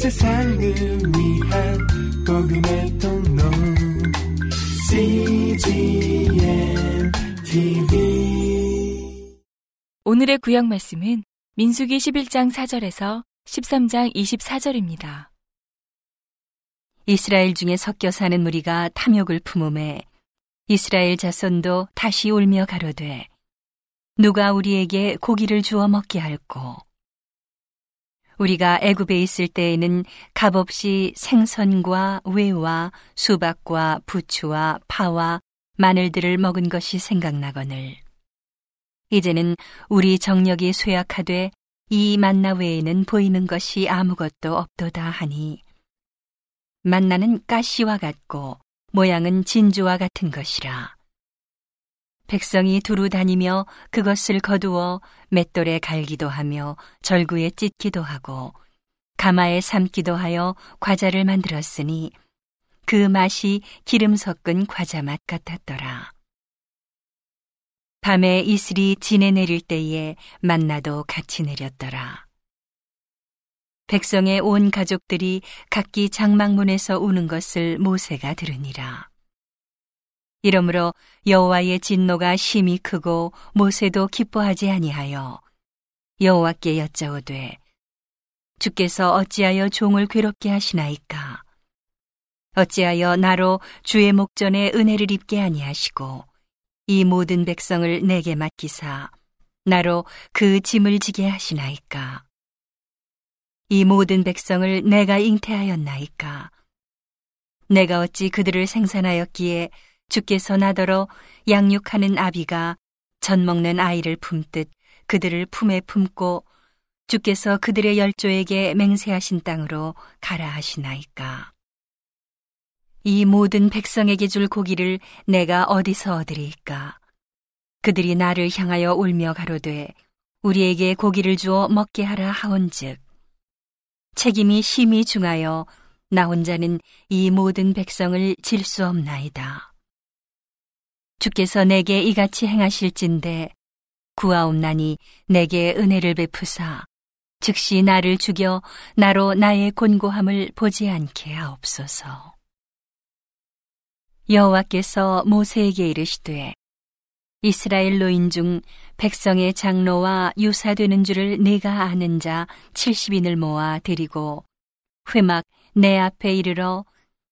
세상을 위한 복음의 통로. CGM TV 오늘의 구약 말씀은 민수기 11장 4절에서 13장 24절입니다. 이스라엘 중에 섞여 사는 무리가 탐욕을 품음에 이스라엘 자손도 다시 울며 가로되 누가 우리에게 고기를 주어 먹게 할꼬 우리가 애굽에 있을 때에는 값없이 생선과 외와 수박과 부추와 파와 마늘들을 먹은 것이 생각나거늘. 이제는 우리 정력이 쇠약하되 이 만나 외에는 보이는 것이 아무것도 없도다 하니 만나는 가시와 같고 모양은 진주와 같은 것이라 백성이 두루 다니며 그것을 거두어 맷돌에 갈기도 하며 절구에 찢기도 하고 가마에 삶기도 하여 과자를 만들었으니 그 맛이 기름 섞은 과자 맛 같았더라. 밤에 이슬이 진에 내릴 때에 만나도 같이 내렸더라. 백성의 온 가족들이 각기 장막문에서 우는 것을 모세가 들으니라. 이러므로 여호와의 진노가 심히 크고 모세도 기뻐하지 아니하여 여호와께 여짜오되 주께서 어찌하여 종을 괴롭게 하시나이까? 어찌하여 나로 주의 목전에 은혜를 입게 아니하시고 이 모든 백성을 내게 맡기사 나로 그 짐을 지게 하시나이까? 이 모든 백성을 내가 잉태하였나이까? 내가 어찌 그들을 생산하였기에 주께서 나더러 양육하는 아비가 젖 먹는 아이를 품듯 그들을 품에 품고 주께서 그들의 열조에게 맹세하신 땅으로 가라 하시나이까. 이 모든 백성에게 줄 고기를 내가 어디서 얻으리까? 그들이 나를 향하여 울며 가로되 우리에게 고기를 주어 먹게 하라 하온즉 책임이 심히 중하여 나 혼자는 이 모든 백성을 질 수 없나이다. 주께서 내게 이같이 행하실진데 구하옵나니 내게 은혜를 베푸사 즉시 나를 죽여 나로 나의 곤고함을 보지 않게 하옵소서. 여호와께서 모세에게 이르시되 이스라엘 노인 중 백성의 장로와 유사되는 줄을 네가 아는 자 70인을 모아 데리고 회막 내 앞에 이르러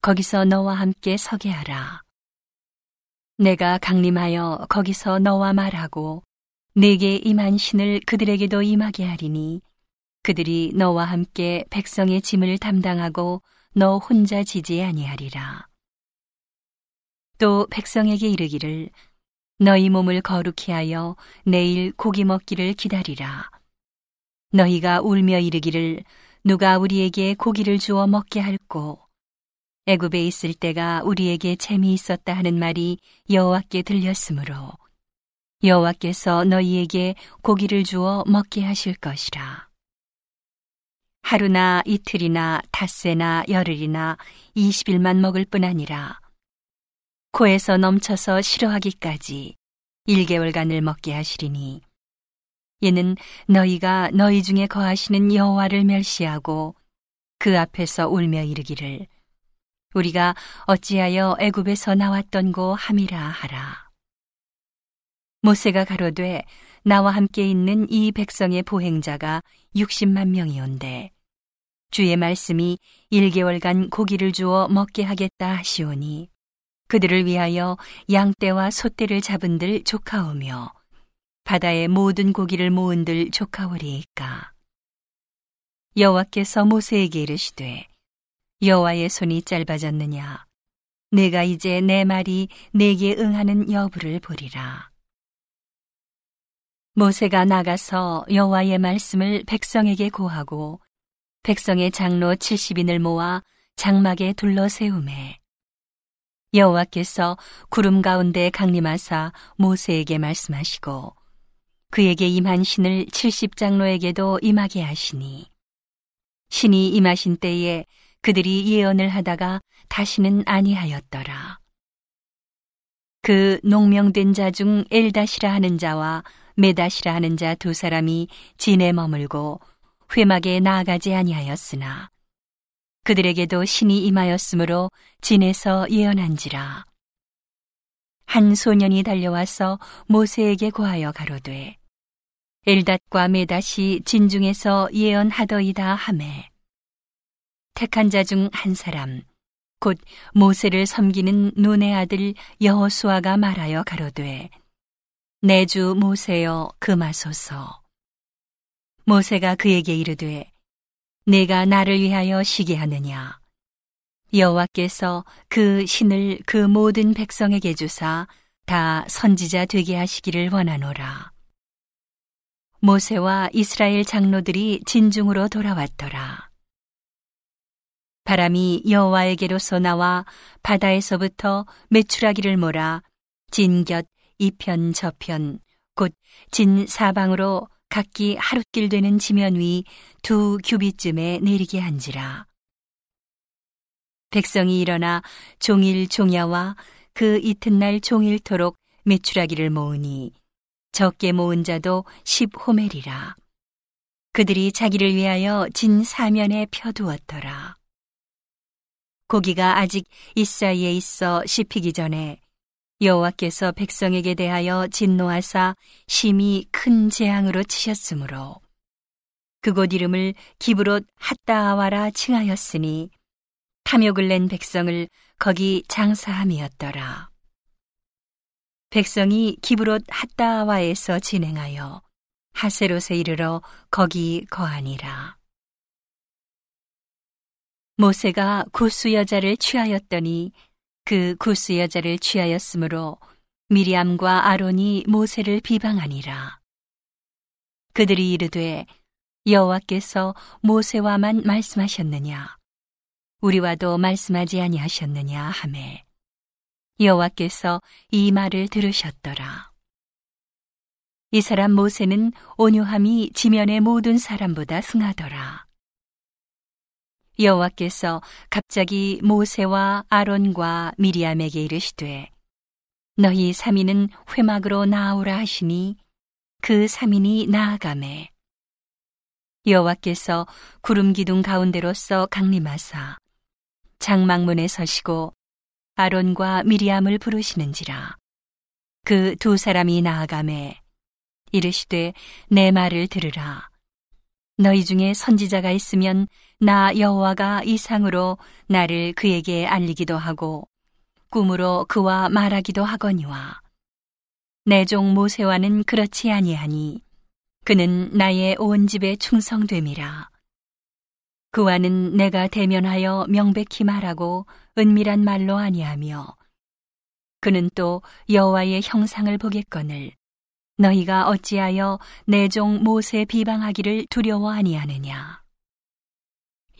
거기서 너와 함께 서게 하라. 내가 강림하여 거기서 너와 말하고 내게 임한 신을 그들에게도 임하게 하리니 그들이 너와 함께 백성의 짐을 담당하고 너 혼자 지지 아니하리라. 또 백성에게 이르기를 너희 몸을 거룩히 하여 내일 고기 먹기를 기다리라. 너희가 울며 이르기를 누가 우리에게 고기를 주어 먹게 할꼬 애굽에 있을 때가 우리에게 재미있었다 하는 말이 여호와께 들렸으므로 여호와께서 너희에게 고기를 주어 먹게 하실 것이라. 하루나 이틀이나 닷새나 열흘이나 이십일만 먹을 뿐 아니라 코에서 넘쳐서 싫어하기까지 일개월간을 먹게 하시리니 이는 너희가 너희 중에 거하시는 여호와를 멸시하고 그 앞에서 울며 이르기를 우리가 어찌하여 애굽에서 나왔던 고 함이라 하라. 모세가 가로되 나와 함께 있는 이 백성의 보행자가 60만 명이온데 주의 말씀이 1개월간 고기를 주어 먹게 하겠다 하시오니 그들을 위하여 양떼와 소떼를 잡은들 조카오며 바다의 모든 고기를 모은들 조카오리이까 여호와께서 모세에게 이르시되 여호와의 손이 짧아졌느냐? 내가 이제 내 말이 내게 응하는 여부를 보리라. 모세가 나가서 여호와의 말씀을 백성에게 고하고 백성의 장로 70인을 모아 장막에 둘러 세우매 여호와께서 구름 가운데 강림하사 모세에게 말씀하시고 그에게 임한 신을 70장로에게도 임하게 하시니 신이 임하신 때에 그들이 예언을 하다가 다시는 아니하였더라. 그 농명된 자 중 엘다시라 하는 자와 메다시라 하는 자 두 사람이 진에 머물고 회막에 나아가지 아니하였으나 그들에게도 신이 임하였으므로 진에서 예언한지라. 한 소년이 달려와서 모세에게 고하여 가로되 엘닷과 메닷이 진중에서 예언하더이다 하매 택한 자 중 한 사람 곧 모세를 섬기는 눈의 아들 여호수아가 말하여 가로되 내 주 모세여 금하소서. 모세가 그에게 이르되 내가 나를 위하여 쉬게 하느냐? 여호와께서 그 신을 그 모든 백성에게 주사 다 선지자 되게 하시기를 원하노라. 모세와 이스라엘 장로들이 진중으로 돌아왔더라 바람이 여호와에게로서 나와 바다에서부터 메추라기를 몰아 진곁 이편 저편 곧 진 사방으로 각기 하룻길 되는 지면 위 두 규빗쯤에 내리게 한지라. 백성이 일어나 종일 종야와 그 이튿날 종일토록 메추라기를 모으니 적게 모은 자도 십호멜이라. 그들이 자기를 위하여 진 사면에 펴두었더라. 고기가 아직 이 사이에 있어 씹히기 전에 여호와께서 백성에게 대하여 진노하사 심히 큰 재앙으로 치셨으므로 그곳 이름을 기브롯 핫다아와라 칭하였으니 탐욕을 낸 백성을 거기 장사함이었더라. 백성이 기브롯 핫다아와에서 진행하여 하세롯에 이르러 거기 거하니라. 모세가 구스 여자를 취하였더니 그 구스 여자를 취하였으므로 미리암과 아론이 모세를 비방하니라. 그들이 이르되 여호와께서 모세와만 말씀하셨느냐 우리와도 말씀하지 아니하셨느냐 하매 여호와께서 이 말을 들으셨더라. 이 사람 모세는 온유함이 지면의 모든 사람보다 승하더라. 여호와께서 갑자기 모세와 아론과 미리암에게 이르시되 너희 삼인은 회막으로 나아오라 하시니 그 삼인이 나아가매. 여호와께서 구름 기둥 가운데로서 강림하사 장막문에 서시고 아론과 미리암을 부르시는지라. 그 두 사람이 나아가매 이르시되 내 말을 들으라. 너희 중에 선지자가 있으면 나 여호와가 이상으로 나를 그에게 알리기도 하고 꿈으로 그와 말하기도 하거니와 내 종 모세와는 그렇지 아니하니 그는 나의 온 집에 충성됨이라. 그와는 내가 대면하여 명백히 말하고 은밀한 말로 아니하며 그는 또 여호와의 형상을 보겠거늘 너희가 어찌하여 내 종 모세 비방하기를 두려워 아니하느냐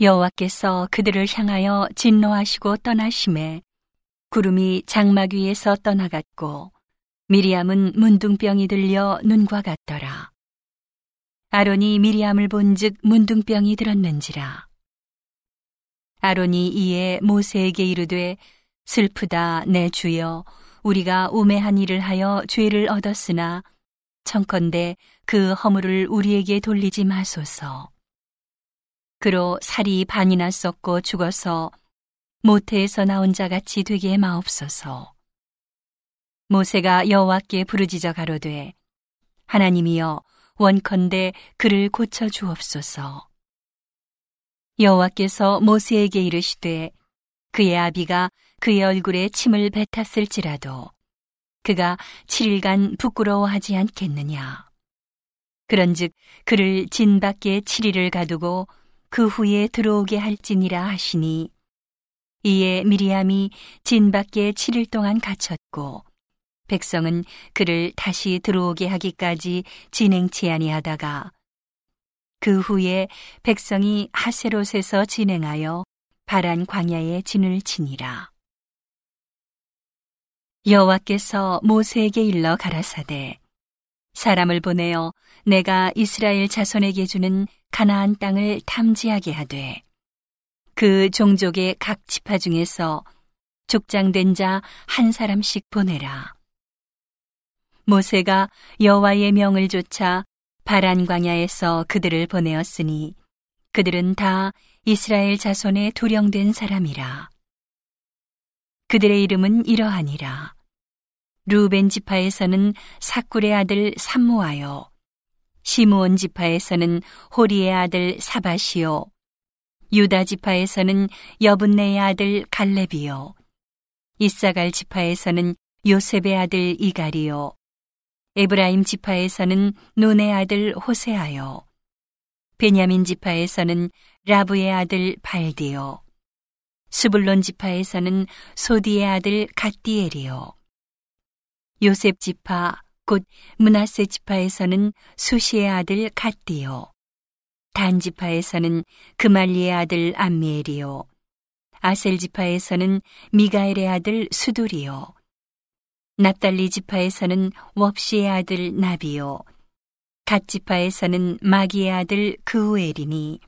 여호와께서 그들을 향하여 진노하시고 떠나심에 구름이 장막 위에서 떠나갔고 미리암은 문둥병이 들려 눈과 같더라 아론이 미리암을 본즉 문둥병이 들었는지라 아론이 이에 모세에게 이르되 슬프다 내 주여 우리가 우매한 일을 하여 죄를 얻었으나 청컨대 그 허물을 우리에게 돌리지 마소서. 그로 살이 반이나 썩고 죽어서 모태에서 나온 자 같이 되게 마옵소서. 모세가 여호와께 부르짖어 가로되 하나님이여 원컨대 그를 고쳐 주옵소서. 여호와께서 모세에게 이르시되 그의 아비가 그의 얼굴에 침을 뱉었을지라도 그가 7일간 부끄러워하지 않겠느냐. 그런즉 그를 진 밖에 7일을 가두고 그 후에 들어오게 할지니라 하시니 이에 미리암이 진 밖에 7일 동안 갇혔고 백성은 그를 다시 들어오게 하기까지 진행치 아니하다가 그 후에 백성이 하세롯에서 진행하여 바란 광야에 진을 치니라. 여호와께서 모세에게 일러 가라사대 사람을 보내어 내가 이스라엘 자손에게 주는 가나안 땅을 탐지하게 하되 그 종족의 각 지파 중에서 족장된 자 한 사람씩 보내라 모세가 여호와의 명을 좇아 바란 광야에서 그들을 보내었으니 그들은 다 이스라엘 자손의 두령된 사람이라. 그들의 이름은 이러하니라. 루벤 지파에서는 사꿀의 아들 삼모하여, 시므온 지파에서는 호리의 아들 사바시오, 유다 지파에서는 여분네의 아들 갈렙이요, 이사갈 지파에서는 요셉의 아들 이가리요, 에브라임 지파에서는 논의 아들 호세하여, 베냐민 지파에서는 라브의 아들 발디요, 수불론 지파에서는 소디의 아들 갓디엘이요, 요셉 지파 곧 문하세 지파에서는 수시의 아들 갓디요, 단 지파에서는 그말리의 아들 암미엘이요, 아셀 지파에서는 미가엘의 아들 수돌이요, 납달리 지파에서는 웁시의 아들 나비요, 갓 지파에서는 마기의 아들 그우엘이니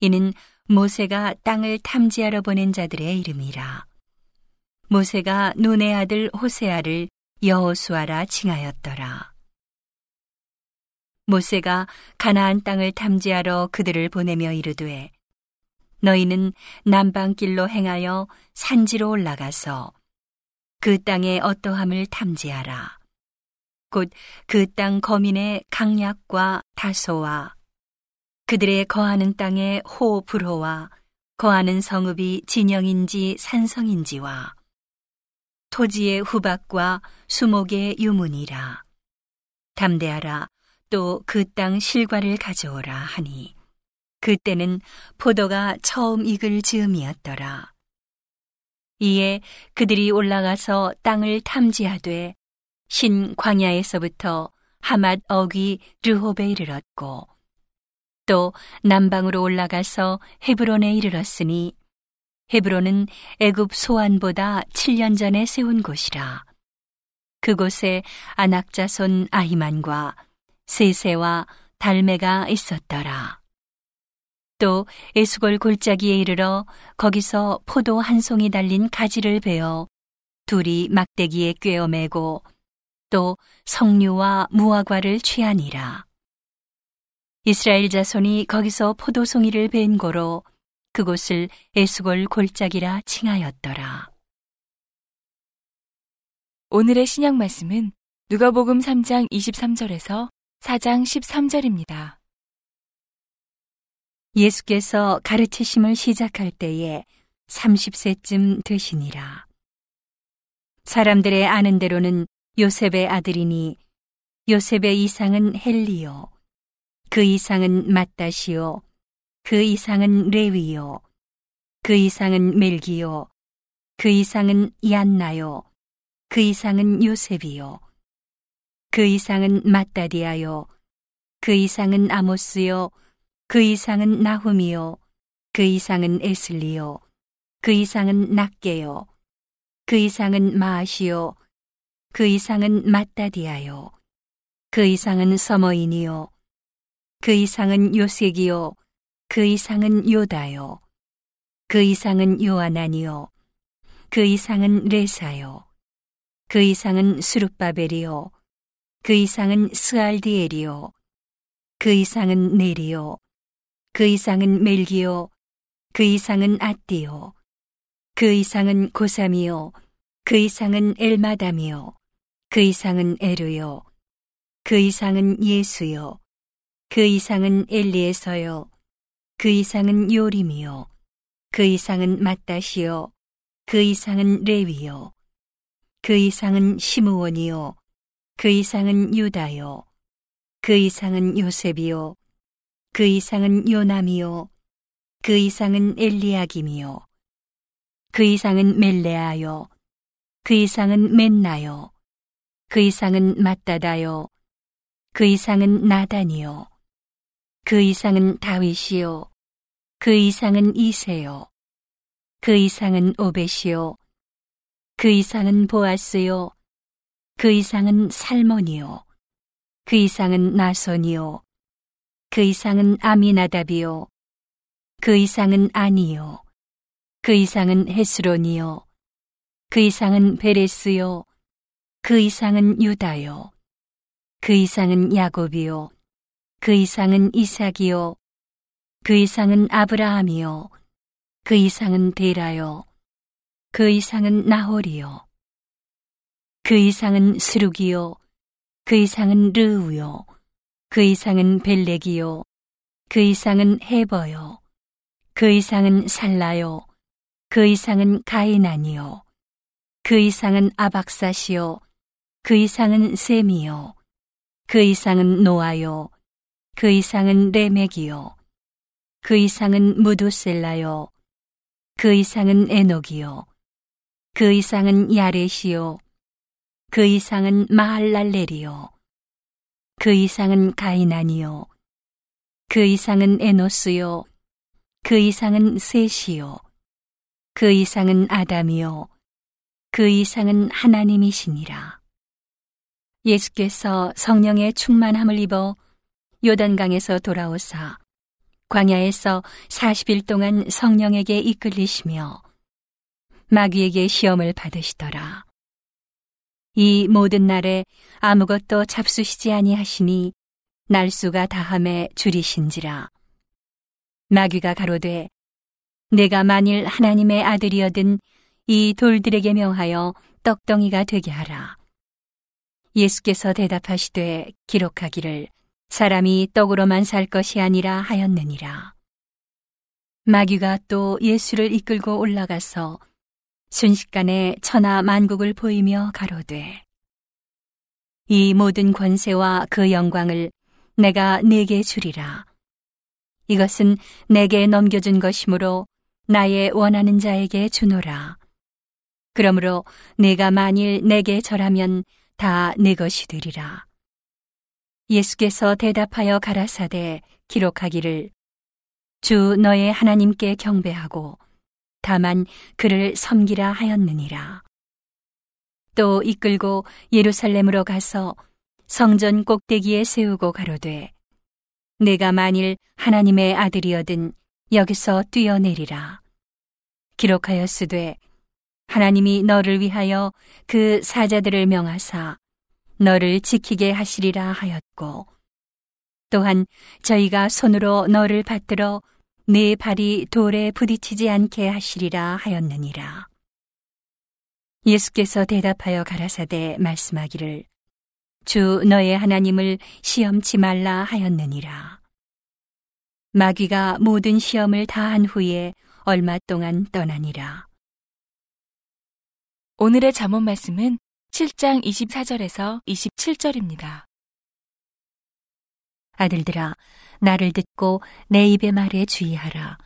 이는 모세가 땅을 탐지하러 보낸 자들의 이름이라. 모세가 눈의 아들 호세아를 여호수아라 칭하였더라. 모세가 가나안 땅을 탐지하러 그들을 보내며 이르되 너희는 남방길로 행하여 산지로 올라가서 그 땅의 어떠함을 탐지하라. 곧 그 땅 거민의 강약과 다소와 그들의 거하는 땅의 호 불호와 거하는 성읍이 진영인지 산성인지와 토지의 후박과 수목의 유문이라. 담대하라 또 그 땅 실과를 가져오라 하니 그때는 포도가 처음 익을 즈음이었더라. 이에 그들이 올라가서 땅을 탐지하되 신 광야에서부터 하맛 어귀 르홉에 이르렀고 또 남방으로 올라가서 헤브론에 이르렀으니 헤브론은 애굽 소안보다 7년 전에 세운 곳이라. 그곳에 안악자손 아히만과 세세와 달메가 있었더라. 또 에수골 골짜기에 이르러 거기서 포도 한 송이 달린 가지를 베어 둘이 막대기에 꿰어 매고 또 석류와 무화과를 취하니라. 이스라엘 자손이 거기서 포도송이를 벤 고로 그곳을 에스골 골짜기라 칭하였더라. 오늘의 신약 말씀은 누가복음 3장 23절에서 4장 13절입니다. 예수께서 가르치심을 시작할 때에 30세쯤 되시니라. 사람들의 아는 대로는 요셉의 아들이니 요셉의 이상은 헬리요. 그 이상은 마따시요. 그 이상은 레위요. 그 이상은 멜기요. 그 이상은 얀나요. 그 이상은 요셉이요. 그 이상은 마따디아요. 그 이상은 아모스요. 그 이상은 나훔이요. 그 이상은 에슬리요. 그 이상은 낫게요. 그 이상은 마아시요. 그 이상은 마따디아요. 그 이상은 서머인이요. 그 이상은 요색이요. 그 이상은 요다요. 그 이상은 요아나니요. 그 이상은 레사요. 그 이상은 수룹바벨이요. 그 이상은 스알디엘이요. 그 이상은 네리요. 그 이상은 멜기요. 그 이상은 아띠요. 그 이상은 고삼이요. 그 이상은 엘마담이요. 그 이상은 에르요. 그 이상은 예수요. 그 이상은 엘리에서요. 그 이상은 요림이요. 그 이상은 마따시요. 그 이상은 레위요. 그 이상은 시므원이요. 그 이상은 유다요. 그 이상은 요셉이요. 그 이상은 요남이요. 그 이상은 엘리야김이요. 그 이상은 멜레아요. 그 이상은 맨나요. 그 이상은 마따다요. 그 이상은 나단이요. 그 이상은 다윗이요. 그 이상은 이세요. 그 이상은 오벳이요. 그 이상은 보아스요. 그 이상은 살몬이요. 그 이상은 나손이요. 그 이상은 아미나답이요. 그 이상은 아니요. 그 이상은 헤스론이요. 그 이상은 베레스요. 그 이상은 유다요. 그 이상은 야곱이요. 그 이상은 이삭이요. 그 이상은 아브라함이요. 그 이상은 데라요. 그 이상은 나홀이요. 그 이상은 스룩이요. 그 이상은 르우요. 그 이상은 벨렉이요. 그 이상은 헤버요. 그 이상은 살라요. 그 이상은 가이난이요. 그 이상은 아박사시요. 그 이상은 셈이요. 그 이상은 노아요. 그 이상은 레멕이요. 그 이상은 무두셀라요. 그 이상은 에녹이요. 그 이상은 야렛이요. 그 이상은 마할랄렐이요. 그 이상은 가이난이요. 그 이상은 에노스요. 그 이상은 셋이요. 그 이상은 아담이요. 그 이상은 하나님이시니라. 예수께서 성령의 충만함을 입어 요단강에서 돌아오사 광야에서 40일 동안 성령에게 이끌리시며 마귀에게 시험을 받으시더라. 이 모든 날에 아무것도 잡수시지 아니하시니 날수가 다함에 줄이신지라. 마귀가 가로되 내가 만일 하나님의 아들이어든 이 돌들에게 명하여 떡덩이가 되게 하라. 예수께서 대답하시되 기록하기를 사람이 떡으로만 살 것이 아니라 하였느니라. 마귀가 또 예수를 이끌고 올라가서 순식간에 천하 만국을 보이며 가로되 이 모든 권세와 그 영광을 내가 내게 주리라. 이것은 내게 넘겨준 것이므로 나의 원하는 자에게 주노라. 그러므로 내가 만일 내게 절하면 다 내 것이 되리라. 예수께서 대답하여 가라사대 기록하기를 주 너의 하나님께 경배하고 다만 그를 섬기라 하였느니라. 또 이끌고 예루살렘으로 가서 성전 꼭대기에 세우고 가로되 내가 만일 하나님의 아들이어든 여기서 뛰어내리라. 기록하였으되 하나님이 너를 위하여 그 사자들을 명하사 너를 지키게 하시리라 하였고 또한 저희가 손으로 너를 받들어 네 발이 돌에 부딪히지 않게 하시리라 하였느니라. 예수께서 대답하여 가라사대 말씀하기를 주 너의 하나님을 시험치 말라 하였느니라. 마귀가 모든 시험을 다한 후에 얼마 동안 떠나니라. 오늘의 잠언 말씀은 7장 24절에서 27절입니다. 아들들아, 나를 듣고 내 입의 말에 주의하라.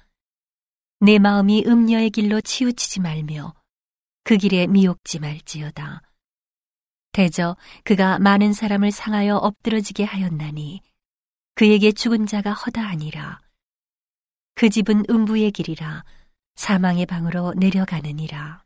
내 마음이 음녀의 길로 치우치지 말며 그 길에 미혹지 말지어다. 대저 그가 많은 사람을 상하여 엎드러지게 하였나니 그에게 죽은 자가 허다하니라. 그 집은 음부의 길이라 사망의 방으로 내려가느니라.